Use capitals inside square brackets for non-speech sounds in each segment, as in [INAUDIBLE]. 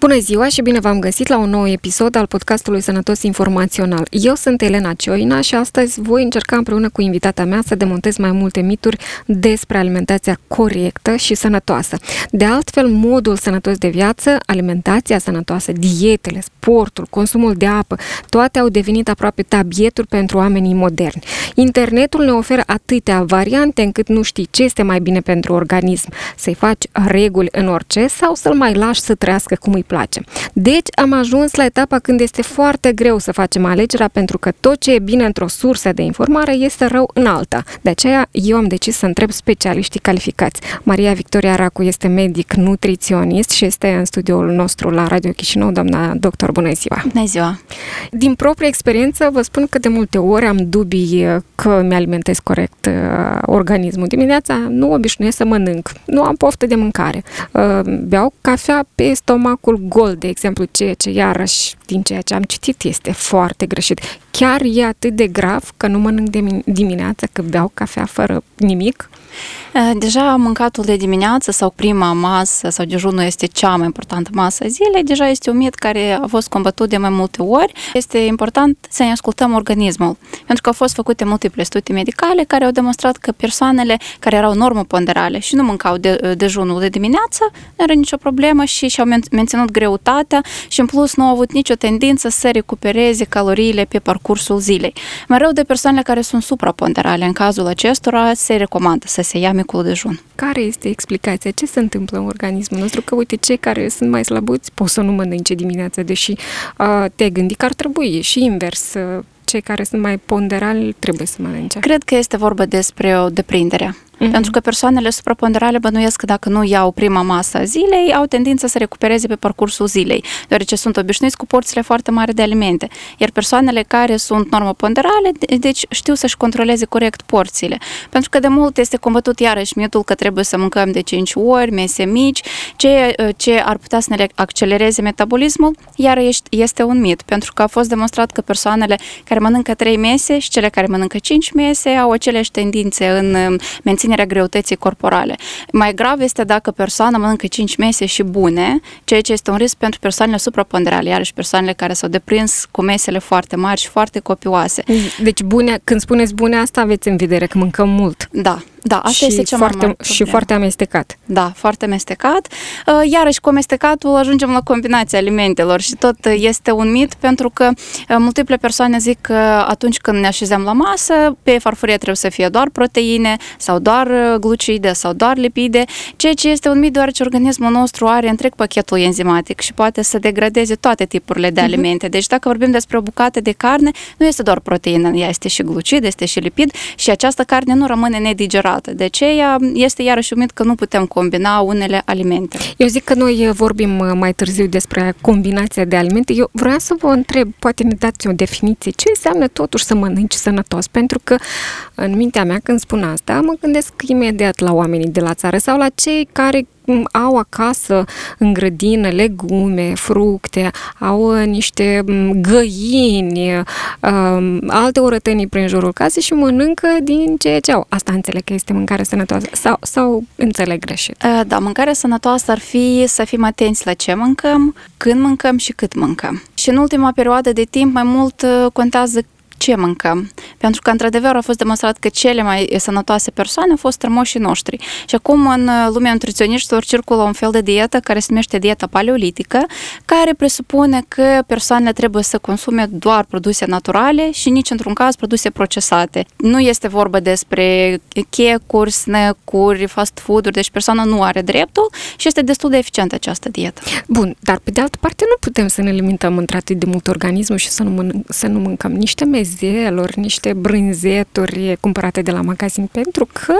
Bună ziua și bine v-am găsit la un nou episod al podcastului Sănătos Informațional. Eu sunt Elena Cioina și astăzi voi încerca împreună cu invitata mea să demontez mai multe mituri despre alimentația corectă și sănătoasă. De altfel, modul sănătos de viață, alimentația sănătoasă, dietele, sportul, consumul de apă, toate au devenit aproape tabieturi pentru oamenii moderni. Internetul ne oferă atâtea variante încât nu știi ce este mai bine pentru organism, să-i faci reguli în orice sau să-l mai lași să trăiască cum îi place. Deci am ajuns la etapa când este foarte greu să facem alegerea pentru că tot ce e bine într-o sursă de informare este rău în alta. De aceea eu am decis să întreb specialiștii calificați. Maria Victoria Racu este medic nutriționist și este în studioul nostru la Radio Chișinău. Doamna doctor, bună ziua! Bună ziua! Din proprie experiență vă spun că de multe ori am dubii că mi-alimentez corect uh, organismul. Dimineața nu obișnuiesc să mănânc, nu am poftă de mâncare. Uh, beau cafea pe stomacul gol, de exemplu, ceea ce iarăși din ceea ce am citit este foarte greșit. Chiar e atât de grav că nu mănânc de dimineața, că beau cafea fără nimic? Eh, deja mâncatul de dimineață sau prima masă sau dejunul este cea mai importantă masă a zilei, deja este un mit care a fost combătut de mai multe ori. Este important să ne ascultăm organismul, pentru că au fost făcute multiple studii medicale care au demonstrat că persoanele care erau normoponderale și nu mâncau de, dejunul de dimineață, nu era nicio problemă și și-au menținut greutatea și în plus nu au avut nicio tendință să recupereze caloriile pe parcursul zilei. Mai rău de persoanele care sunt supraponderale, în cazul acestora se recomandă să se ia micul dejun. Care este explicația? Ce se întâmplă în organismul nostru? Că, uite, cei care sunt mai slăbuți pot să nu mănânce dimineața, deși uh, te gândi că ar trebui și invers. Uh, cei care sunt mai ponderali trebuie să mănânce. Cred că este vorba despre o deprindere. Uh-huh. Pentru că persoanele supraponderale bănuiesc că dacă nu iau prima masă a zilei, au tendința să recupereze pe parcursul zilei, deoarece sunt obișnuiți cu porțiile foarte mari de alimente. Iar persoanele care sunt normoponderale, deci știu să-și controleze corect porțiile. Pentru că de mult este combătut iarăși mitul că trebuie să mâncăm de 5 ori, mese mici, ce, ce ar putea să ne accelereze metabolismul, iar este un mit, pentru că a fost demonstrat că persoanele care mănâncă 3 mese și cele care mănâncă 5 mese au aceleași tendințe în menținerea menținerea greutății corporale. Mai grav este dacă persoana mănâncă 5 mese și bune, ceea ce este un risc pentru persoanele supraponderale, iarăși persoanele care s-au deprins cu mesele foarte mari și foarte copioase. Deci bune, când spuneți bune, asta aveți în vedere, că mâncăm mult. Da, da, asta și este cea foarte, mai mare Și foarte amestecat. Da, foarte amestecat. Uh, iarăși, cu amestecatul ajungem la combinația alimentelor și tot este un mit pentru că uh, multiple persoane zic că atunci când ne așezăm la masă, pe farfurie trebuie să fie doar proteine sau doar uh, glucide sau doar lipide, ceea ce este un mit deoarece organismul nostru are întreg pachetul enzimatic și poate să degradeze toate tipurile de mhm. alimente. Deci dacă vorbim despre o bucată de carne, nu este doar proteină, ea este și glucid, este și lipid și această carne nu rămâne nedigerată separată. De aceea este iarăși umit că nu putem combina unele alimente. Eu zic că noi vorbim uh, mai târziu despre combinația de alimente. Eu vreau să vă întreb, poate ne dați o definiție, ce înseamnă totuși să mănânci sănătos? Pentru că în mintea mea când spun asta, mă gândesc imediat la oamenii de la țară sau la cei care au acasă în grădină legume, fructe, au uh, niște mm, găini, um, alte orătănii prin jurul casei și mănâncă din ceea ce au. Asta înțeleg că este mâncare sănătoasă sau, sau înțeleg greșit? Uh, da, mâncarea sănătoasă ar fi să fim atenți la ce mâncăm, când mâncăm și cât mâncăm. Și în ultima perioadă de timp mai mult uh, contează ce mâncăm. Pentru că, într-adevăr, a fost demonstrat că cele mai sănătoase persoane au fost strămoșii noștri. Și acum, în lumea nutriționiștilor, circulă un fel de dietă care se numește dieta paleolitică, care presupune că persoanele trebuie să consume doar produse naturale și nici într-un caz produse procesate. Nu este vorba despre checuri, snack-uri, fast food-uri, deci persoana nu are dreptul și este destul de eficientă această dietă. Bun, dar pe de altă parte nu putem să ne limităm într-atât de mult organismul și să nu, mân- să nu mâncăm niște mezi zeluri, niște brânzeturi cumpărate de la magazin, pentru că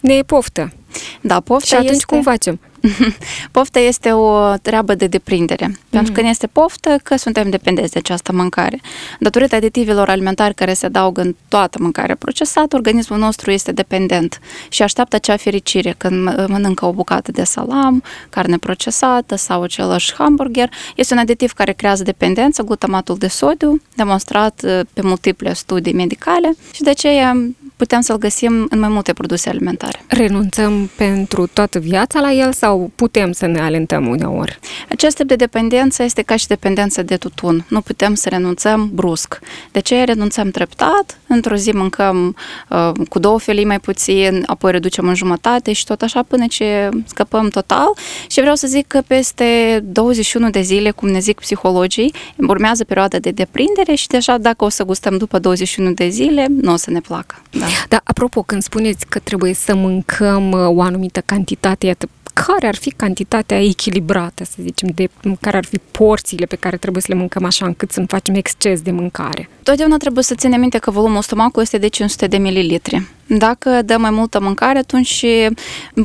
ne e poftă. Da, pofta Și atunci este... cum facem? [LAUGHS] Pofta este o treabă de deprindere. Mm. Pentru că ne este poftă că suntem dependenți de această mâncare. Datorită aditivilor alimentari care se adaugă în toată mâncarea procesată, organismul nostru este dependent și așteaptă acea fericire când mănâncă o bucată de salam, carne procesată sau același hamburger. Este un aditiv care creează dependență, glutamatul de sodiu, demonstrat uh, pe multiple studii medicale și de aceea putem să-l găsim în mai multe produse alimentare. Renunțăm pentru toată viața la el sau putem să ne alentăm uneori? Acest tip de dependență este ca și dependența de tutun. Nu putem să renunțăm brusc. De ce renunțăm treptat? Într-o zi mâncăm uh, cu două felii mai puțin, apoi reducem în jumătate și tot așa până ce scăpăm total. Și vreau să zic că peste 21 de zile, cum ne zic psihologii, urmează perioada de deprindere și deja dacă o să gustăm după 21 de zile, nu o să ne placă. Da. Dar, apropo, când spuneți că trebuie să mâncăm uh, o anumită cantitate, iată, care ar fi cantitatea echilibrată, să zicem, de care ar fi porțiile pe care trebuie să le mâncăm așa încât să nu facem exces de mâncare? Totdeauna trebuie să ținem minte că volumul stomacului este de 500 de mililitri. Dacă dăm mai multă mâncare, atunci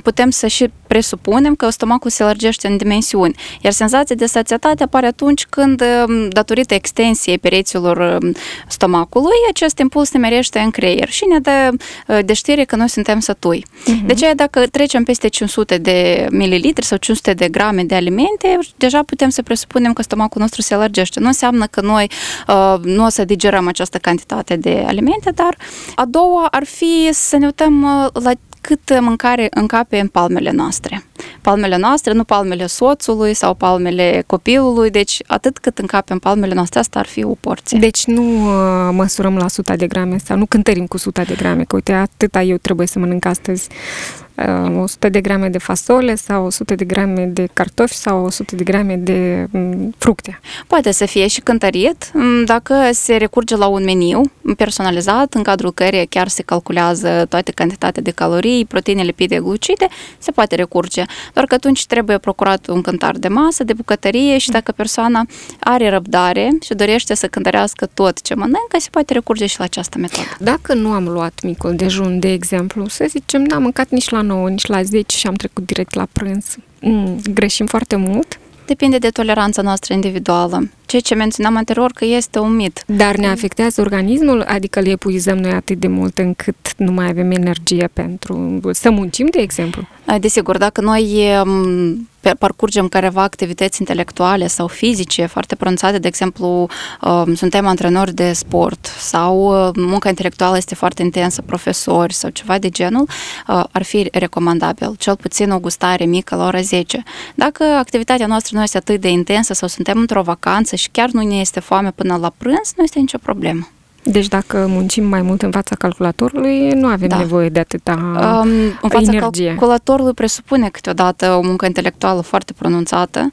putem să și presupunem că stomacul se lărgește în dimensiuni. Iar senzația de sațietate apare atunci când, datorită extensiei pereților stomacului, acest impuls ne merește în creier și ne dă de știre că noi suntem sătui. Uh-huh. De aceea, dacă trecem peste 500 de mililitri sau 500 de grame de alimente, deja putem să presupunem că stomacul nostru se lărgește. Nu înseamnă că noi uh, nu o să digerăm această cantitate de alimente, dar a doua ar fi să ne uităm uh, la cât mâncare încape în palmele noastre. Palmele noastre, nu palmele soțului sau palmele copilului, deci atât cât încape în palmele noastre, asta ar fi o porție. Deci nu uh, măsurăm la 100 de grame sau nu cântărim cu 100 de grame, că uite, atâta eu trebuie să mănânc astăzi 100 uh, de grame de fasole sau 100 de grame de cartofi sau 100 de grame de mm, fructe. Poate să fie și cântărit mm, dacă se recurge la un meniu personalizat în cadrul căreia chiar se calculează toate cantitatea de calorii, proteine lipide, glucide, se poate recurge. Doar că atunci trebuie procurat un cântar de masă, de bucătărie și dacă persoana are răbdare și dorește să cântărească tot ce mănâncă, se poate recurge și la această metodă. Dacă nu am luat micul dejun, de exemplu, să zicem, n-am mâncat nici la 9, nici la 10 și am trecut direct la prânz. Mm, greșim foarte mult. Depinde de toleranța noastră individuală. Ceea ce menționam anterior că este un mit. Dar ne afectează organismul? Adică le epuizăm noi atât de mult încât nu mai avem energie pentru să muncim, de exemplu? Desigur, dacă noi parcurgem careva activități intelectuale sau fizice foarte pronunțate, de exemplu, um, suntem antrenori de sport sau uh, munca intelectuală este foarte intensă, profesori sau ceva de genul, uh, ar fi recomandabil, cel puțin o gustare mică la ora 10. Dacă activitatea noastră nu este atât de intensă sau suntem într-o vacanță și chiar nu ne este foame până la prânz, nu este nicio problemă. Deci dacă muncim mai mult în fața calculatorului, nu avem da. nevoie de atâta um, În fața energie. calculatorului presupune câteodată o muncă intelectuală foarte pronunțată.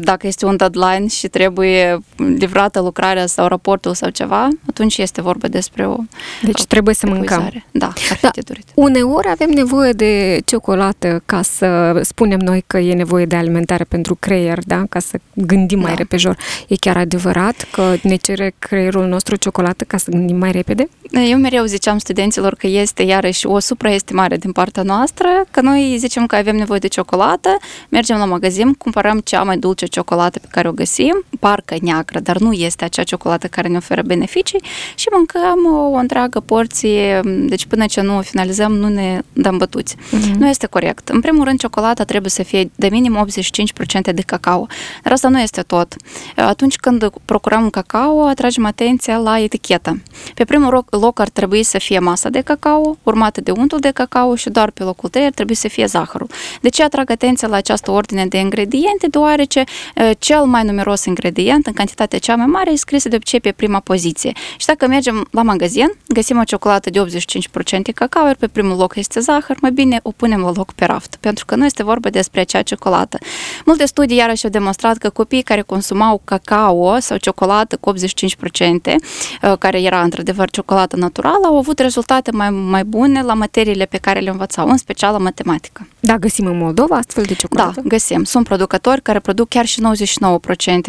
Dacă este un deadline și trebuie livrată lucrarea sau raportul sau ceva, atunci este vorba despre o Deci o trebuie să mâncăm. Da, ar fi da. de dorit. Uneori avem nevoie de ciocolată ca să spunem noi că e nevoie de alimentare pentru creier, da? Ca să gândim da. mai repejor. E chiar adevărat că ne cere creierul nostru ciocolată ca să gândim mai repede? Eu mereu ziceam studenților că este iarăși o supraestimare din partea noastră, că noi zicem că avem nevoie de ciocolată, mergem la magazin, cumpărăm cea mai dulce ciocolată pe care o găsim, parcă neagră, dar nu este acea ciocolată care ne oferă beneficii și mâncăm o, o întreagă porție, deci până ce nu o finalizăm, nu ne dăm bătuți. Uh-huh. Nu este corect. În primul rând, ciocolata trebuie să fie de minim 85% de cacao, dar asta nu este tot. Atunci când procurăm un cacao, atragem atenția la etichetă etichetă. Pe primul loc ar trebui să fie masa de cacao, urmată de untul de cacao și doar pe locul 3 ar trebui să fie zahărul. De ce atrag atenția la această ordine de ingrediente? Deoarece cel mai numeros ingredient, în cantitatea cea mai mare, e scris de obicei pe prima poziție. Și dacă mergem la magazin, găsim o ciocolată de 85% cacao, iar pe primul loc este zahăr, mai bine o punem la loc pe raft, pentru că nu este vorba despre acea ciocolată. Multe studii iarăși au demonstrat că copiii care consumau cacao sau ciocolată cu 85%, care era într-adevăr ciocolată naturală, au avut rezultate mai, mai bune la materiile pe care le învățau, în special la matematică. Da, găsim în Moldova astfel de ciocolată? Da, găsim. Sunt producători care produc chiar și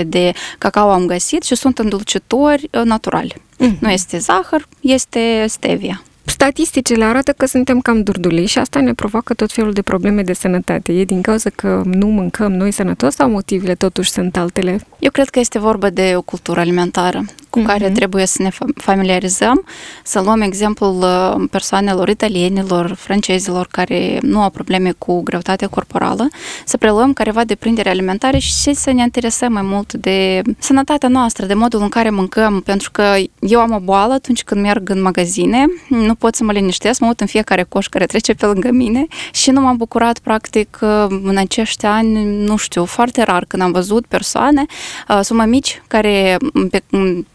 99% de cacao am găsit și sunt îndulcitori uh, naturali. Mm-hmm. Nu este zahăr, este stevia. Statisticile arată că suntem cam durdulei și asta ne provoacă tot felul de probleme de sănătate. E din cauza că nu mâncăm noi sănătos sau motivele totuși sunt altele? Eu cred că este vorba de o cultură alimentară cu uh-huh. care trebuie să ne familiarizăm, să luăm exemplul uh, persoanelor italienilor, francezilor care nu au probleme cu greutatea corporală, să preluăm careva deprindere alimentare și să ne interesăm mai mult de sănătatea noastră, de modul în care mâncăm, pentru că eu am o boală atunci când merg în magazine, nu pot să mă liniștesc, mă uit în fiecare coș care trece pe lângă mine și nu m-am bucurat practic uh, în acești ani, nu știu, foarte rar când am văzut persoane, uh, sunt mici care pe,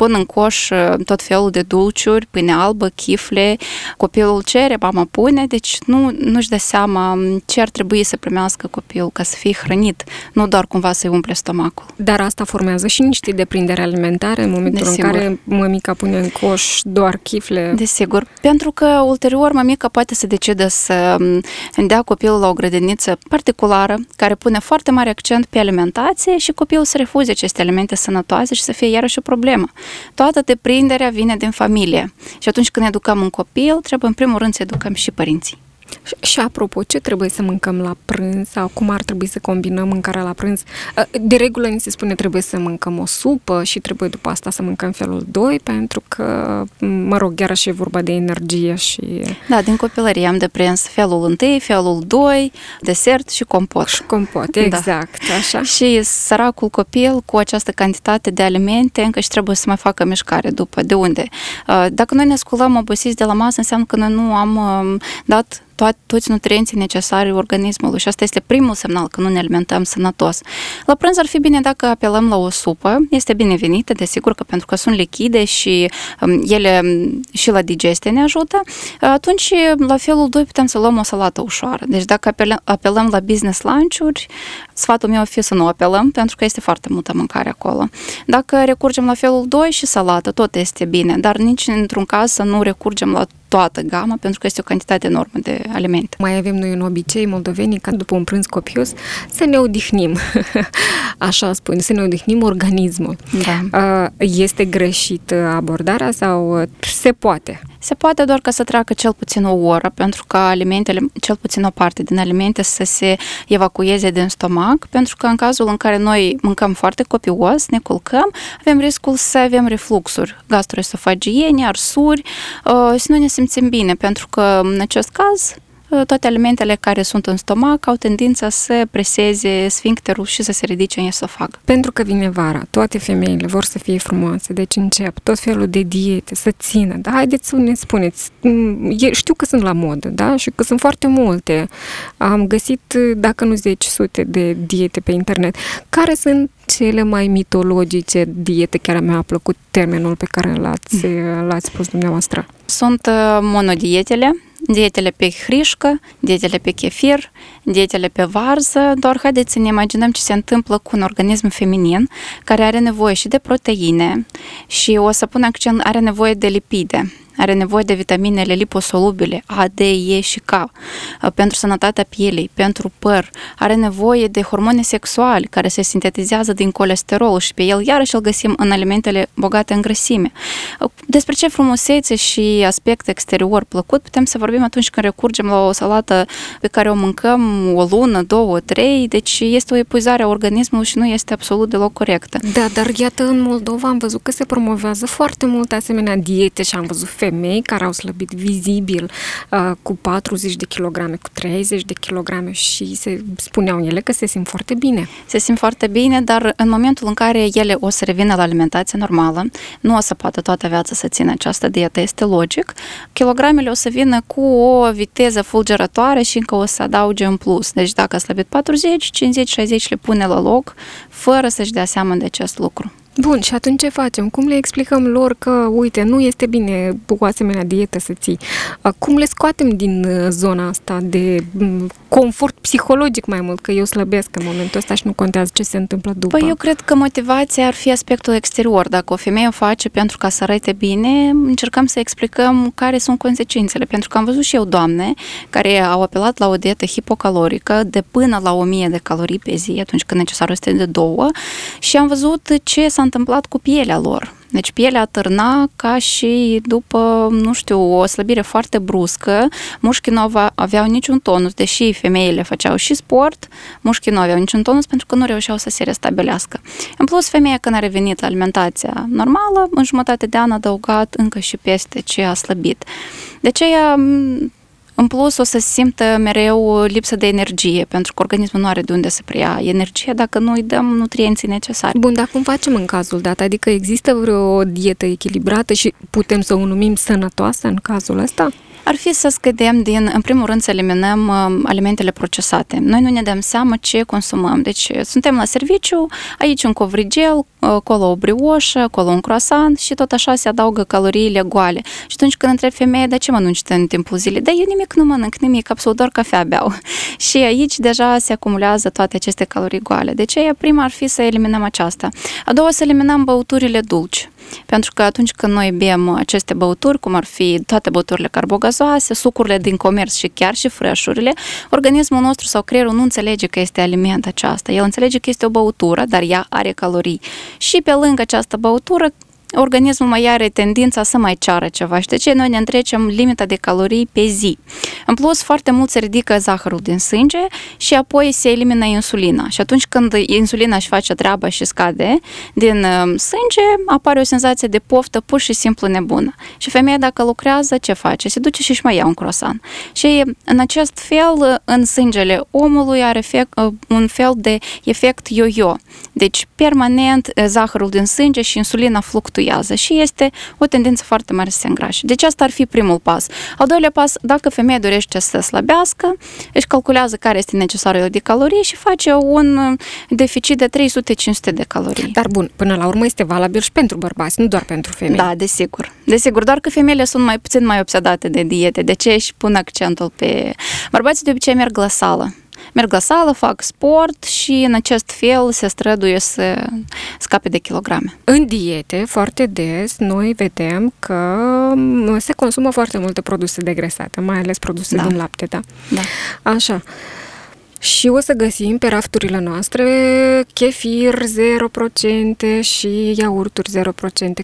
pun în coș uh, tot felul de dulciuri, pâine albă, chifle, copilul cere, mama pune, deci nu, nu-și dă seama ce ar trebui să primească copilul ca să fie hrănit, nu doar cumva să-i umple stomacul. Dar asta formează și niște deprindere alimentare în momentul Desigur. în care mămica pune în coș doar chifle. Desigur, pentru că ulterior mămica poate să decide să mm, dea copilul la o grădiniță particulară, care pune foarte mare accent pe alimentație și copilul să refuze aceste elemente sănătoase și să fie iarăși o problemă. Toată deprinderea vine din familie. Și atunci când educăm un copil, trebuie în primul rând să educăm și părinții. Și, și apropo, ce trebuie să mâncăm la prânz sau cum ar trebui să combinăm mâncarea la prânz? Uh, de regulă ni se spune trebuie să mâncăm o supă și trebuie după asta să mâncăm felul 2 pentru că, mă rog, chiar și e vorba de energie și... Da, din copilărie am deprins felul 1, felul 2, desert și compot. Și compot, da. exact, da. așa. Și săracul copil cu această cantitate de alimente încă și trebuie să mai facă mișcare după. De unde? Uh, dacă noi ne sculăm obosiți de la masă, înseamnă că noi nu am um, dat toat, toți nutrienții necesari organismului și asta este primul semnal că nu ne alimentăm sănătos. La prânz ar fi bine dacă apelăm la o supă, este binevenită, desigur că pentru că sunt lichide și um, ele um, și la digestie ne ajută, atunci la felul 2 putem să luăm o salată ușoară. Deci dacă apelăm, apelăm la business lunch-uri, sfatul meu ar fi să nu apelăm, pentru că este foarte multă mâncare acolo. Dacă recurgem la felul 2 și salată, tot este bine, dar nici într-un caz să nu recurgem la toată gama, pentru că este o cantitate enormă de alimente. Mai avem noi un obicei moldovenii ca după un prânz copios să ne odihnim, [LAUGHS] așa spun, să ne odihnim organismul. Da. Este greșit abordarea sau se poate? Se poate doar ca să treacă cel puțin o oră, pentru ca alimentele, cel puțin o parte din alimente să se evacueze din stomac, pentru că în cazul în care noi mâncăm foarte copios, ne culcăm, avem riscul să avem refluxuri gastroesofagiene, arsuri, uh, și nu ne simțim bine, pentru că în acest caz toate alimentele care sunt în stomac au tendința să preseze sfincterul și să se ridice în esofag. Pentru că vine vara, toate femeile vor să fie frumoase, deci încep tot felul de diete, să țină. Da, haideți să ne spuneți. Mm, știu că sunt la modă, da, și că sunt foarte multe. Am găsit, dacă nu zeci sute de diete pe internet. Care sunt cele mai mitologice diete? Chiar mi-a plăcut termenul pe care l-ați, l-ați spus dumneavoastră. Sunt uh, monodietele, dietele pe hrișcă, dietele pe chefir, dietele pe varză, doar haideți să ne imaginăm ce se întâmplă cu un organism feminin care are nevoie și de proteine și o să pun accent, are nevoie de lipide are nevoie de vitaminele liposolubile A, D, E și K uh, pentru sănătatea pielei, pentru păr, are nevoie de hormone sexuali care se sintetizează din colesterol și pe el iarăși îl găsim în alimentele bogate în grăsime. Uh, despre ce frumusețe și aspect exterior plăcut putem să vorbim atunci când recurgem la o salată pe care o mâncăm o lună, două, trei, deci este o epuizare a organismului și nu este absolut deloc corectă. Da, dar iată în Moldova am văzut că se promovează foarte mult asemenea diete și am văzut femei care au slăbit vizibil uh, cu 40 de kilograme, cu 30 de kilograme și se spuneau ele că se simt foarte bine. Se simt foarte bine, dar în momentul în care ele o să revină la alimentație normală, nu o să poată toată viața să țină această dietă, este logic, kilogramele o să vină cu o viteză fulgerătoare și încă o să adauge în plus. Deci dacă a slăbit 40, 50, 60 le pune la loc, fără să-și dea seama de acest lucru. Bun, și atunci ce facem? Cum le explicăm lor că, uite, nu este bine cu asemenea dietă să ții? Cum le scoatem din uh, zona asta de confort psihologic mai mult, că eu slăbesc în momentul ăsta și nu contează ce se întâmplă după? Păi eu cred că motivația ar fi aspectul exterior. Dacă o femeie o face pentru ca să arate bine, încercăm să explicăm care sunt consecințele. Pentru că am văzut și eu doamne care au apelat la o dietă hipocalorică de până la 1000 de calorii pe zi, atunci când necesarul este de două, și am văzut ce s-a întâmplat cu pielea lor. Deci pielea târna ca și după, nu știu, o slăbire foarte bruscă. Mușchii nu aveau niciun tonus, deși femeile făceau și sport, mușchii nu aveau niciun tonus pentru că nu reușeau să se restabilească. În plus, femeia când a revenit la alimentația normală, în jumătate de an a adăugat încă și peste ce a slăbit. De aceea în plus, o să simtă mereu lipsă de energie, pentru că organismul nu are de unde să preia energie dacă nu îi dăm nutrienții necesari. Bun, dar cum facem în cazul dat? Adică există vreo dietă echilibrată și putem să o numim sănătoasă în cazul ăsta? Ar fi să scădem din, în primul rând, să eliminăm uh, alimentele procesate. Noi nu ne dăm seama ce consumăm. Deci suntem la serviciu, aici un covrigel, uh, acolo o brioșă, acolo un croissant și tot așa se adaugă caloriile goale. Și atunci când întreb femeia, de ce mănânci în timpul zilei? Da, eu nimic nu mănânc, nimic, absolut doar cafea beau. [LAUGHS] și aici deja se acumulează toate aceste calorii goale. Deci prima ar fi să eliminăm aceasta. A doua să eliminăm băuturile dulci. Pentru că atunci când noi bem aceste băuturi, cum ar fi toate băuturile carbogazoase, sucurile din comerț și chiar și frășurile, organismul nostru sau creierul nu înțelege că este aliment aceasta. El înțelege că este o băutură, dar ea are calorii. Și pe lângă această băutură, organismul mai are tendința să mai ceară ceva și de ce noi ne întrecem limita de calorii pe zi. În plus, foarte mult se ridică zahărul din sânge și apoi se elimină insulina. Și atunci când insulina își face treaba și scade din um, sânge, apare o senzație de poftă pur și simplu nebună. Și femeia dacă lucrează, ce face? Se duce și își mai ia un croissant. Și în acest fel, în sângele omului are efect, uh, un fel de efect yo-yo. Deci, permanent, zahărul din sânge și insulina fluctuează fluctuează și este o tendință foarte mare să se îngrașe. Deci asta ar fi primul pas. Al doilea pas, dacă femeia dorește să slăbească, își calculează care este necesarul de calorii și face un deficit de 300-500 de calorii. Dar bun, până la urmă este valabil și pentru bărbați, nu doar pentru femei. Da, desigur. Desigur, doar că femeile sunt mai puțin mai obsedate de diete, de ce și pun accentul pe... Bărbații de obicei merg la sală merg la sală, fac sport și în acest fel se străduie să scape de kilograme. În diete, foarte des, noi vedem că se consumă foarte multe produse degresate, mai ales produse da. din lapte, da? Da. Așa. Și o să găsim pe rafturile noastre chefir 0% și iaurturi 0%.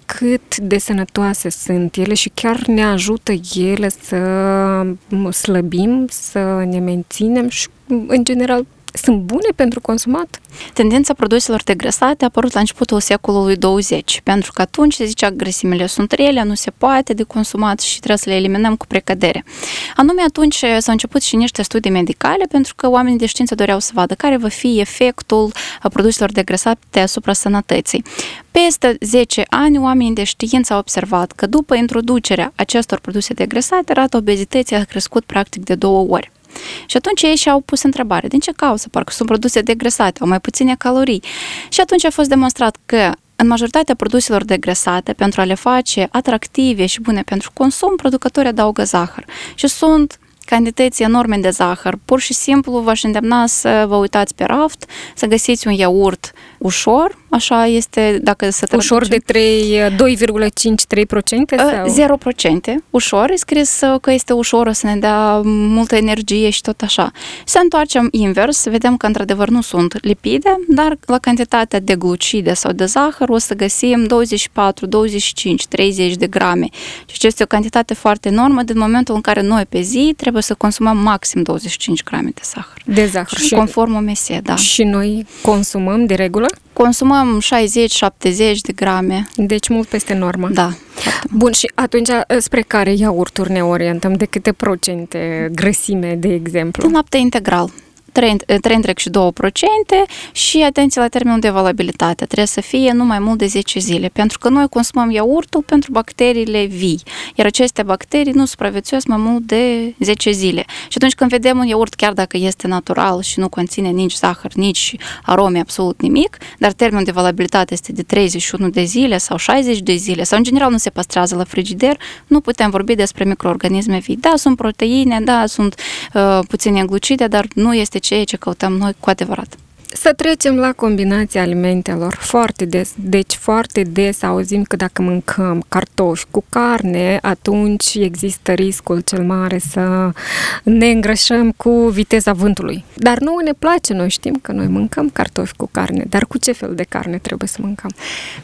Cât de sănătoase sunt ele și chiar ne ajută ele să slăbim, să ne menținem și, în general, sunt bune pentru consumat? Tendența produselor degrasate a apărut la începutul secolului 20, pentru că atunci se zicea că grăsimile sunt rele, nu se poate de consumat și trebuie să le eliminăm cu precădere. Anume atunci s-au început și niște studii medicale, pentru că oamenii de știință doreau să vadă care va fi efectul produselor degrasate asupra sănătății. Peste 10 ani, oamenii de știință au observat că după introducerea acestor produse degrasate, rata obezității a crescut practic de două ori. Și atunci ei și-au pus întrebare, din ce cauză? Parcă sunt produse degresate, au mai puține calorii. Și atunci a fost demonstrat că în majoritatea produselor degresate, pentru a le face atractive și bune pentru consum, producătorii adaugă zahăr. Și sunt cantități enorme de zahăr. Pur și simplu v-aș îndemna să vă uitați pe raft, să găsiți un iaurt ușor, așa este dacă să traducem. Ușor de 3, 2,5-3%? Sau? 0%, ușor, e scris că este ușor, o să ne dea multă energie și tot așa. Să întoarcem invers, vedem că într-adevăr nu sunt lipide, dar la cantitatea de glucide sau de zahăr o să găsim 24, 25, 30 de grame. Și este o cantitate foarte enormă din momentul în care noi pe zi trebuie să consumăm maxim 25 grame de zahăr. De zahăr. Și conform OMS, da. Și noi consumăm de regulă? Consumăm 60-70 de grame. Deci mult peste normă. Da. Bun, și atunci spre care iaurturi ne orientăm? De câte procente grăsime, de exemplu? Din lapte integral. 3, 3 întreg și 2 procente și atenție la termenul de valabilitate. Trebuie să fie nu mai mult de 10 zile, pentru că noi consumăm iaurtul pentru bacteriile vii, iar aceste bacterii nu supraviețuiesc mai mult de 10 zile. Și atunci când vedem un iaurt, chiar dacă este natural și nu conține nici zahăr, nici arome, absolut nimic, dar termenul de valabilitate este de 31 de zile sau 60 de zile, sau în general nu se păstrează la frigider, nu putem vorbi despre microorganisme vii. Da, sunt proteine, da, sunt uh, puține glucide, dar nu este ceea ce căutăm noi cu adevărat. Să trecem la combinația alimentelor. Foarte des, deci foarte des auzim că dacă mâncăm cartofi cu carne, atunci există riscul cel mare să ne îngrășăm cu viteza vântului. Dar nu ne place, noi știm că noi mâncăm cartofi cu carne, dar cu ce fel de carne trebuie să mâncăm?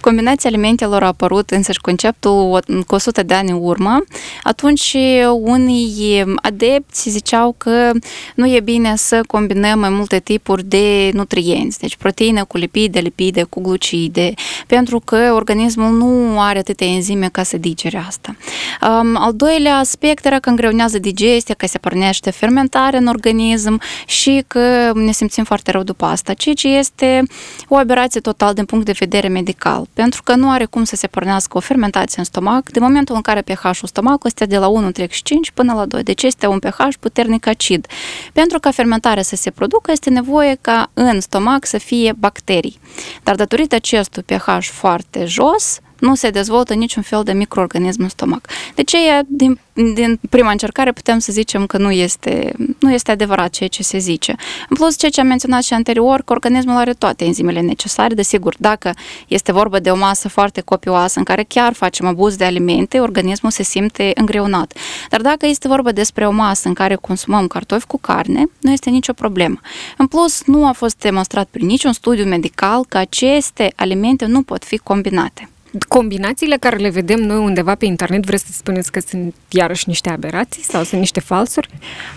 Combinația alimentelor a apărut însăși conceptul cu 100 de ani în urmă. Atunci unii adepți ziceau că nu e bine să combinăm mai multe tipuri de nutrienți, deci proteine cu lipide, lipide cu glucide, pentru că organismul nu are atâtea enzime ca să digere asta. Um, al doilea aspect era că îngreunează digestia, că se pornește fermentarea în organism și că ne simțim foarte rău după asta, ceea ce este o aberație total din punct de vedere medical, pentru că nu are cum să se pornească o fermentație în stomac de momentul în care pH-ul stomacului este de la 1,5 până la 2, deci este un pH puternic acid. Pentru ca fermentarea să se producă, este nevoie ca în stomac să fie bacterii. Dar datorită acestui pH foarte jos, nu se dezvoltă niciun fel de microorganism în stomac. De ce din, din prima încercare putem să zicem că nu este, nu este adevărat ceea ce se zice. În plus, ceea ce am menționat și anterior, că organismul are toate enzimele necesare, desigur, dacă este vorba de o masă foarte copioasă în care chiar facem abuz de alimente, organismul se simte îngreunat. Dar dacă este vorba despre o masă în care consumăm cartofi cu carne, nu este nicio problemă. În plus, nu a fost demonstrat prin niciun studiu medical că aceste alimente nu pot fi combinate combinațiile care le vedem noi undeva pe internet, vreți să spuneți că sunt iarăși niște aberații sau sunt niște falsuri?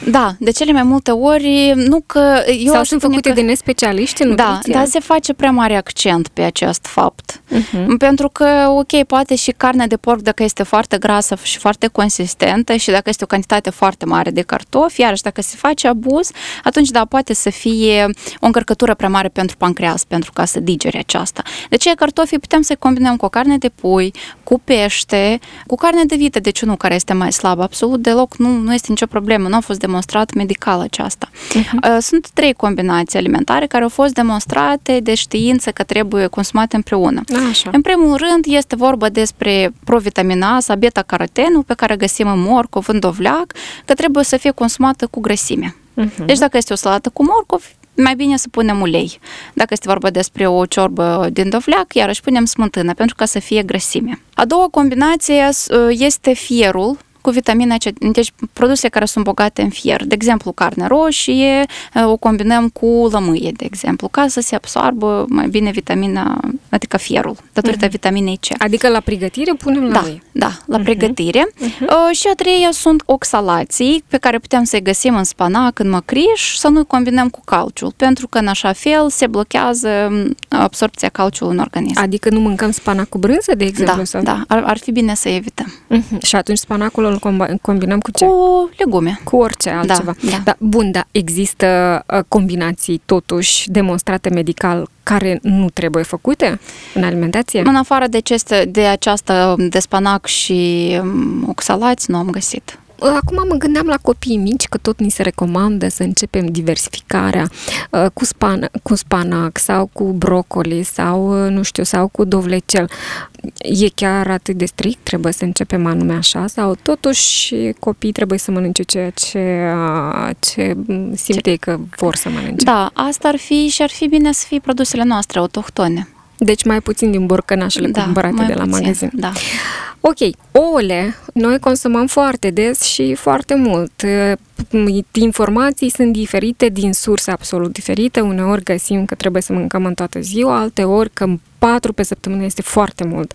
Da, de cele mai multe ori, nu că... Eu sau sunt făcute că... de nespecialiști în Da, dar se face prea mare accent pe acest fapt. Uh-huh. Pentru că, ok, poate și carnea de porc, dacă este foarte grasă și foarte consistentă și dacă este o cantitate foarte mare de cartofi, iarăși dacă se face abuz, atunci da, poate să fie o încărcătură prea mare pentru pancreas, pentru ca să digere aceasta. De ce cartofii putem să combinăm cu o carne carne de pui, cu pește, cu carne de vită, deci nu care este mai slabă. Absolut deloc nu, nu este nicio problemă, nu a fost demonstrat medical aceasta. Uh-huh. Sunt trei combinații alimentare care au fost demonstrate de știință că trebuie consumate împreună. Așa. În primul rând este vorba despre provitamina A, beta-carotenul pe care găsim în morcov, în dovleac, că trebuie să fie consumată cu grăsime. Uh-huh. Deci dacă este o salată cu morcov, mai bine să punem ulei. Dacă este vorba despre o ciorbă din dovleac, iarăși punem smântână pentru ca să fie grăsime. A doua combinație este fierul, cu vitamina C, deci produse care sunt bogate în fier. De exemplu, carne roșie, o combinăm cu lămâie, de exemplu, ca să se absorbă mai bine vitamina, adică fierul, datorită uh-huh. vitaminei C. Adică la pregătire punem da, lămâie? Da, la uh-huh. pregătire. Uh-huh. Și a treia sunt oxalații, pe care putem să-i găsim în spanac, în măcriș, să nu combinăm cu calciul, pentru că în așa fel se blochează absorpția calciului în organism. Adică nu mâncăm spanac cu brânză, de exemplu? Da, sau? da, ar, ar fi bine să evităm. Uh-huh. Și atunci spanacul îl combinăm cu ce? Cu legume. Cu orice altceva. Da, da. da bun, dar există uh, combinații totuși demonstrate medical care nu trebuie făcute în alimentație? În afară de, aceste, de această de spanac și um, oxalați, nu am găsit. Acum mă gândeam la copiii mici că tot ni se recomandă să începem diversificarea uh, cu, span, cu spanac sau cu brocoli sau, uh, nu știu, sau cu dovlecel. E chiar atât de strict? Trebuie să începem anume așa? Sau totuși copiii trebuie să mănânce ceea ce, uh, ce simte ce... că vor să mănânce? Da, asta ar fi și ar fi bine să fie produsele noastre autohtone. Deci mai puțin din borcănașele da, cumpărate de la puțin, magazin. Da. Ok, ouăle noi consumăm foarte des și foarte mult. Informații sunt diferite din surse absolut diferite. Uneori găsim că trebuie să mâncăm în toată ziua, alte ori că patru pe săptămână este foarte mult.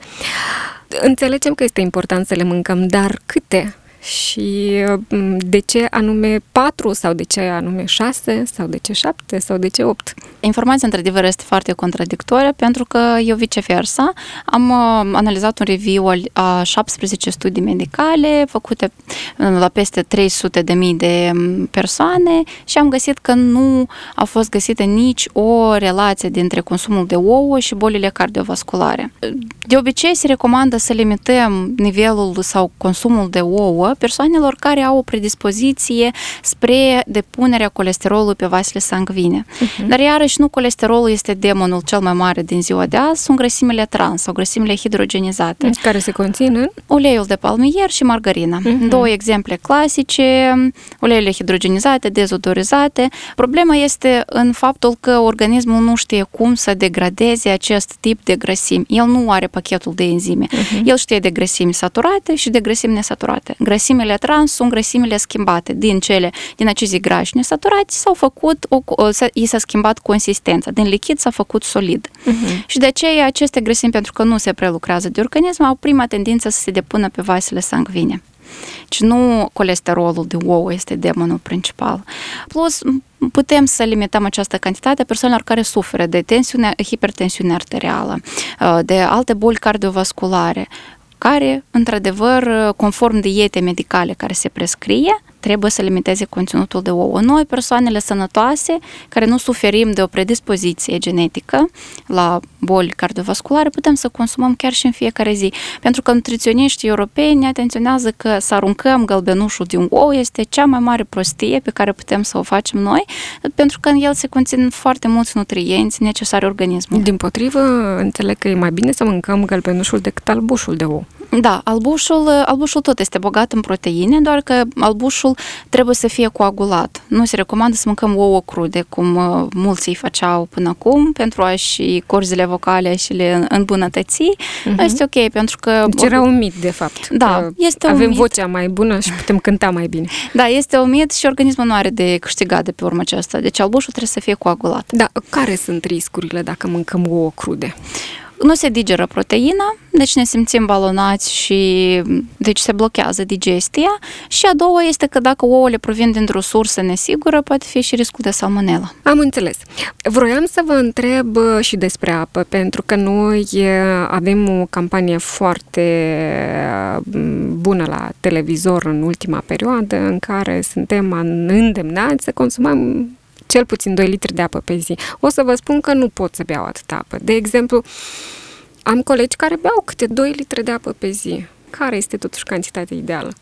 Înțelegem că este important să le mâncăm, dar câte? Și mm, de ce anume 4 sau de ce anume 6 sau de ce 7 sau de ce 8. Informația într-adevăr este foarte contradictorie pentru că eu viceversa am uh, analizat un review a 17 studii medicale făcute uh, la peste 300 de mii de mm, persoane și am găsit că nu a fost găsită nici o relație dintre consumul de ouă și bolile cardiovasculare. De obicei se recomandă să limităm nivelul sau consumul de ouă apă persoanelor care au o predispoziție spre depunerea colesterolului pe vasele sanguine. Uh-huh. Dar iarăși nu colesterolul este demonul cel mai mare din ziua de azi, sunt grăsimile trans sau grăsimile hidrogenizate. Care se conțin în? Uleiul de palmier și margarina. Uh-huh. Două exemple clasice, uleiurile hidrogenizate, dezodorizate. Problema este în faptul că organismul nu știe cum să degradeze acest tip de grăsimi. El nu are pachetul de enzime. Uh-huh. El știe de grăsimi saturate și de grăsimi nesaturate. Grăsimile trans sunt grăsimile schimbate din cele, din acești grași nesaturați s-au făcut, o, o, i s-a schimbat consistența. Din lichid s-a făcut solid. Uh-huh. Și de aceea aceste grăsimi, pentru că nu se prelucrează de organism, au prima tendință să se depună pe vasele sanguine. Deci nu colesterolul de ou este demonul principal. Plus, putem să limităm această cantitate persoanelor care suferă de tensiune, hipertensiune arterială, de alte boli cardiovasculare, care, într-adevăr, conform dietei medicale care se prescrie, trebuie să limiteze conținutul de ouă. Noi, persoanele sănătoase, care nu suferim de o predispoziție genetică la boli cardiovasculare, putem să consumăm chiar și în fiecare zi. Pentru că nutriționiștii europeni atenționează că să aruncăm gălbenușul din ou este cea mai mare prostie pe care putem să o facem noi, pentru că în el se conțin foarte mulți nutrienți necesari organismului. Din potrivă, înțeleg că e mai bine să mâncăm gălbenușul decât albușul de ou. Da, albușul, albușul tot este bogat în proteine, doar că albușul trebuie să fie coagulat. Nu se recomandă să mâncăm ouă crude, cum uh, mulți îi făceau până acum, pentru a-și corzile vocale și le îmbunătăți. Uh-huh. Este ok, pentru că... Deci era un mit, de fapt. Da, este avem un mit. vocea mai bună și putem cânta mai bine. Da, este un mit și organismul nu are de câștigat de pe urmă aceasta. Deci albușul trebuie să fie coagulat. Da, care sunt riscurile dacă mâncăm ouă crude? Nu se digeră proteina, deci ne simțim balonați și deci se blochează digestia și a doua este că dacă ouăle provin dintr-o sursă nesigură, poate fi și riscul de salmonelă. Am înțeles. Vroiam să vă întreb și despre apă, pentru că noi avem o campanie foarte bună la televizor în ultima perioadă în care suntem îndemnați să consumăm cel puțin 2 litri de apă pe zi. O să vă spun că nu pot să beau atâta apă. De exemplu, am colegi care beau câte 2 litri de apă pe zi care este totuși cantitatea ideală?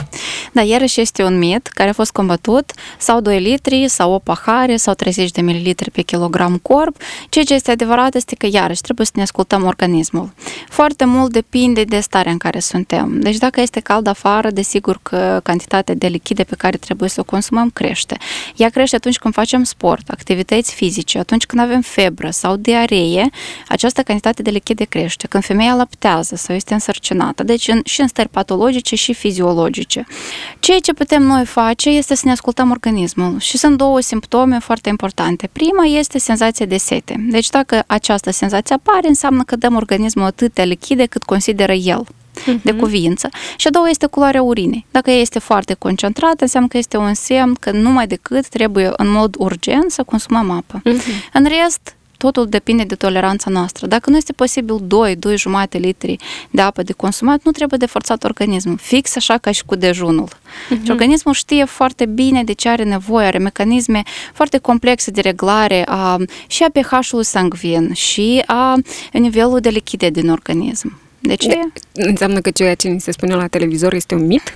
Da, iarăși este un mit care a fost combătut sau 2 litri, sau o pahare, sau 30 de mililitri pe kilogram corp. Ceea ce este adevărat este că iarăși trebuie să ne ascultăm organismul. Foarte mult depinde de starea în care suntem. Deci dacă este cald afară, desigur că cantitatea de lichide pe care trebuie să o consumăm crește. Ea crește atunci când facem sport, activități fizice, atunci când avem febră sau diaree, această cantitate de lichide crește. Când femeia laptează sau este însărcinată, deci în, și în stări patologice și fiziologice. Ceea ce putem noi face este să ne ascultăm organismul și sunt două simptome foarte importante. Prima este senzația de sete. Deci dacă această senzație apare, înseamnă că dăm organismul atâtea lichide cât consideră el de mhm. cuvință. Și a doua este culoarea urinei. Dacă ea este foarte concentrată, înseamnă că este un semn că numai decât trebuie în mod urgent să consumăm apă. Uh-huh. În rest, totul depinde de toleranța noastră. Dacă nu este posibil 2, 2 jumate litri de apă de consumat, nu trebuie de forțat organismul. Fix așa ca și cu dejunul. Uh-huh. Și organismul știe foarte bine de ce are nevoie, are mecanisme foarte complexe de reglare a, și a pH-ului sanguin și a nivelul de lichide din organism. De ce? Înseamnă că ceea ce ni se spune la televizor este un mit?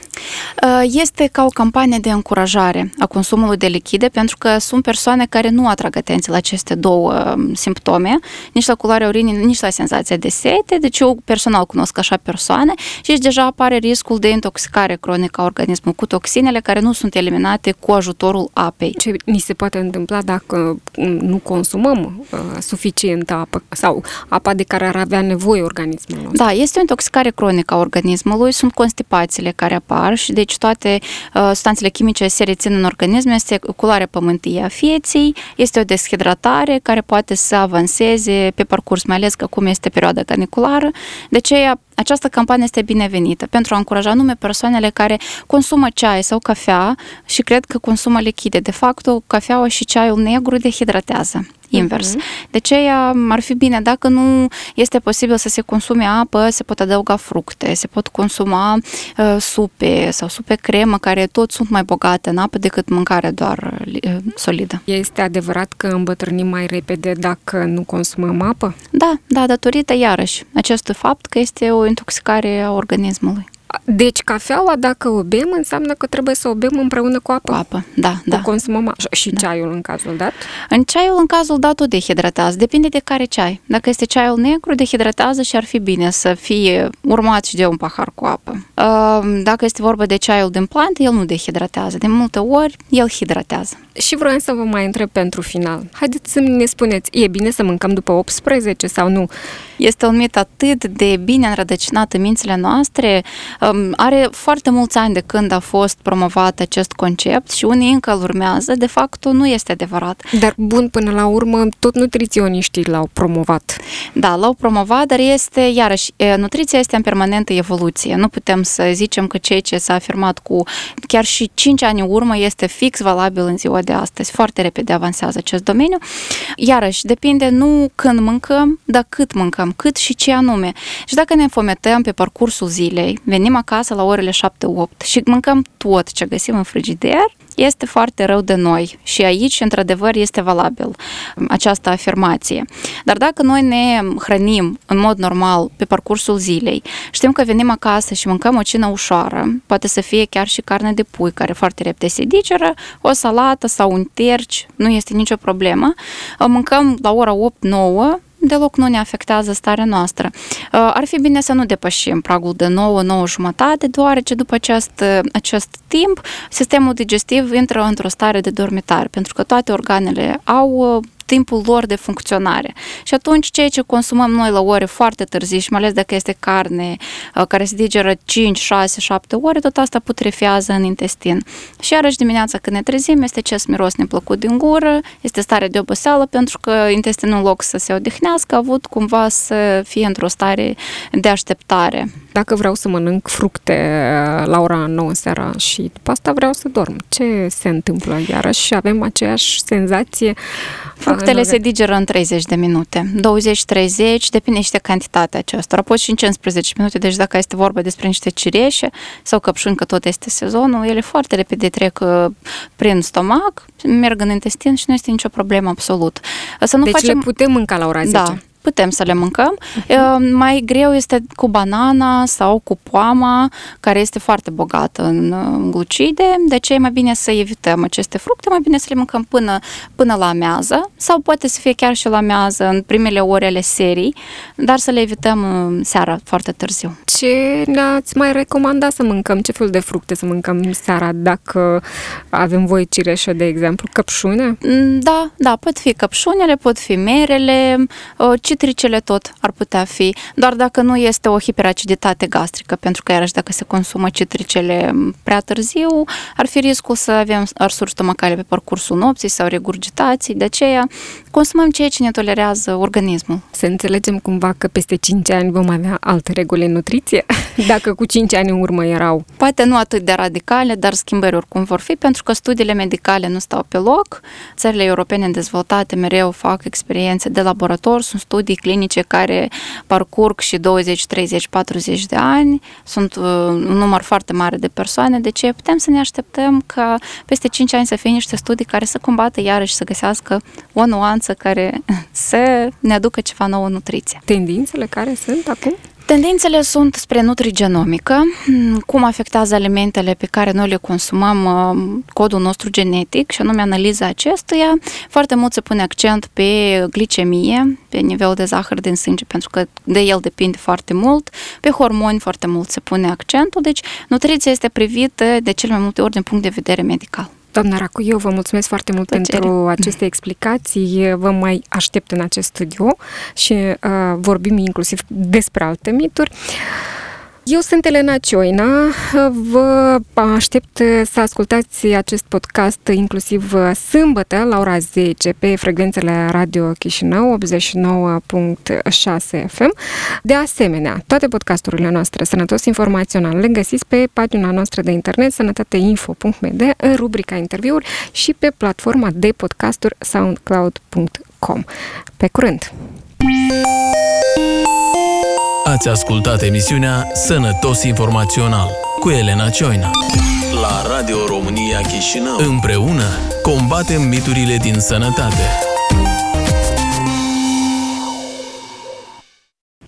Uh, este ca o campanie de încurajare a consumului de lichide, pentru că sunt persoane care nu atrag atenție la aceste două um, simptome, nici la culoarea urinii, nici la senzația de sete, deci eu personal cunosc așa persoane și aici deja apare riscul de intoxicare cronică a organismului cu toxinele care nu sunt eliminate cu ajutorul apei. Ce ni se poate întâmpla dacă um, nu consumăm uh, suficientă apă sau apa de care ar avea nevoie organismul nostru? Da, este o intoxicare cronică a organismului, sunt constipațiile care apar și deci toate uh, substanțele chimice se rețin în organism, este culoarea pământie a fieții, este o deshidratare care poate să avanseze pe parcurs, mai ales că acum este perioada caniculară, de aceea această campanie este binevenită? Pentru a încuraja nume persoanele care consumă ceai sau cafea și cred că consumă lichide. De fapt, cafeaua și ceaiul negru dehidratează invers. Uh-huh. De aceea ar fi bine, dacă nu este posibil să se consume apă, se pot adăuga fructe, se pot consuma uh, supe sau supe cremă, care tot sunt mai bogate în apă decât mâncarea doar uh, solidă. Este adevărat că îmbătrânim mai repede dacă nu consumăm apă? Da, da, datorită iarăși acestui fapt că este o intoxicare a organismului. Deci cafeaua, dacă o bem, înseamnă că trebuie să o bem împreună cu apă. Cu apă, da, da. O consumăm așa. Și da. ceaiul în cazul dat? În ceaiul, în cazul dat, o dehidratează. Depinde de care ceai. Dacă este ceaiul negru, dehidratează și ar fi bine să fie urmat și de un pahar cu apă. Dacă este vorba de ceaiul din plantă, el nu dehidratează. De multe ori, el hidratează. Și vreau să vă mai întreb pentru final. Haideți să ne spuneți, e bine să mâncăm după 18 sau nu? Este un mit atât de bine înrădăcinat în mințile noastre. Are foarte mulți ani de când a fost promovat acest concept și unii încă îl urmează. De fapt, nu este adevărat. Dar bun, până la urmă, tot nutriționiștii l-au promovat. Da, l-au promovat, dar este, iarăși, nutriția este în permanentă evoluție. Nu putem să zicem că ceea ce s-a afirmat cu chiar și 5 ani în urmă este fix valabil în ziua de astăzi. Foarte repede avansează acest domeniu. Iarăși, depinde nu când mâncăm, dar cât mâncăm, cât și ce anume. Și dacă ne înfometăm pe parcursul zilei, venim acasă la orele 7-8 și mâncăm tot ce găsim în frigider, este foarte rău de noi și aici, într-adevăr, este valabil această afirmație. Dar dacă noi ne hrănim în mod normal pe parcursul zilei, știm că venim acasă și mâncăm o cină ușoară, poate să fie chiar și carne de pui, care foarte repede se digeră, o salată sau un terci, nu este nicio problemă. Mâncăm la ora 8-9, deloc nu ne afectează starea noastră. Uh, ar fi bine să nu depășim pragul de 9-9 jumătate, deoarece după acest, acest timp sistemul digestiv intră într-o stare de dormitare, pentru că toate organele au uh, timpul lor de funcționare. Și atunci ceea ce consumăm noi la ore foarte târzii și mai ales dacă este carne uh, care se digeră 5, 6, 7 ore, tot asta putrefează în intestin. Și iarăși dimineața când ne trezim este ce miros neplăcut din gură, este stare de oboseală pentru că intestinul în loc să se odihnească a avut cumva să fie într-o stare de așteptare. Dacă vreau să mănânc fructe uh, la ora 9 seara și după asta vreau să dorm, ce se întâmplă iarăși? Avem aceeași senzație Fructele se digeră în 30 de minute, 20-30, depinde și de cantitatea acestora, poți și în 15 minute, deci dacă este vorba despre niște cireșe sau căpșuni, că tot este sezonul, ele foarte repede trec uh, prin stomac, merg în intestin și nu este nicio problemă absolut. Să nu deci facem... le putem mânca la ora 10? Da, putem să le mâncăm. Uh-huh. Mai greu este cu banana sau cu poama, care este foarte bogată în glucide, de ce e mai bine să evităm aceste fructe, mai bine să le mâncăm până, până la mează sau poate să fie chiar și la mează în primele ore ale serii, dar să le evităm seara foarte târziu. Ce ne-ați mai recomandat să mâncăm? Ce fel de fructe să mâncăm seara dacă avem voie cireșă, de exemplu? Căpșune? Mm, da, da, pot fi căpșunele, pot fi merele, citricele tot ar putea fi, doar dacă nu este o hiperaciditate gastrică, pentru că iarăși dacă se consumă citricele prea târziu, ar fi riscul să avem arsuri stomacale pe parcursul nopții sau regurgitații, de aceea consumăm ceea ce ne tolerează organismul. Să înțelegem cumva că peste 5 ani vom avea alte reguli în nutriție, [LAUGHS] dacă cu 5 ani în urmă erau. Poate nu atât de radicale, dar schimbări oricum vor fi, pentru că studiile medicale nu stau pe loc. Țările europene dezvoltate mereu fac experiențe de laborator, sunt studii studii clinice care parcurg și 20, 30, 40 de ani, sunt uh, un număr foarte mare de persoane, de ce putem să ne așteptăm ca peste 5 ani să fie niște studii care să combată iarăși să găsească o nuanță care [LAUGHS] să ne aducă ceva nou în nutriție. Tendințele care sunt acum? Tendințele sunt spre nutrigenomică, cum afectează alimentele pe care noi le consumăm uh, codul nostru genetic și anume analiza acestuia. Foarte mult se pune accent pe glicemie, pe nivelul de zahăr din sânge, pentru că de el depinde foarte mult, pe hormoni foarte mult se pune accentul, deci nutriția este privită de cel mai multe ori din punct de vedere medical. Doamna Racu, eu vă mulțumesc foarte mult Plăcere. pentru aceste explicații. Vă mai aștept în acest studio și uh, vorbim inclusiv despre alte mituri. Eu sunt Elena Cioina, vă aștept să ascultați acest podcast inclusiv sâmbătă la ora 10 pe frecvențele Radio Chișinău 89.6 FM. De asemenea, toate podcasturile noastre Sănătos Informațional le găsiți pe pagina noastră de internet sănătateinfo.md în rubrica interviuri și pe platforma de podcasturi soundcloud.com. Pe curând! Ați ascultat emisiunea Sănătos Informațional cu Elena Cioina la Radio România Chișinău. Împreună combatem miturile din sănătate.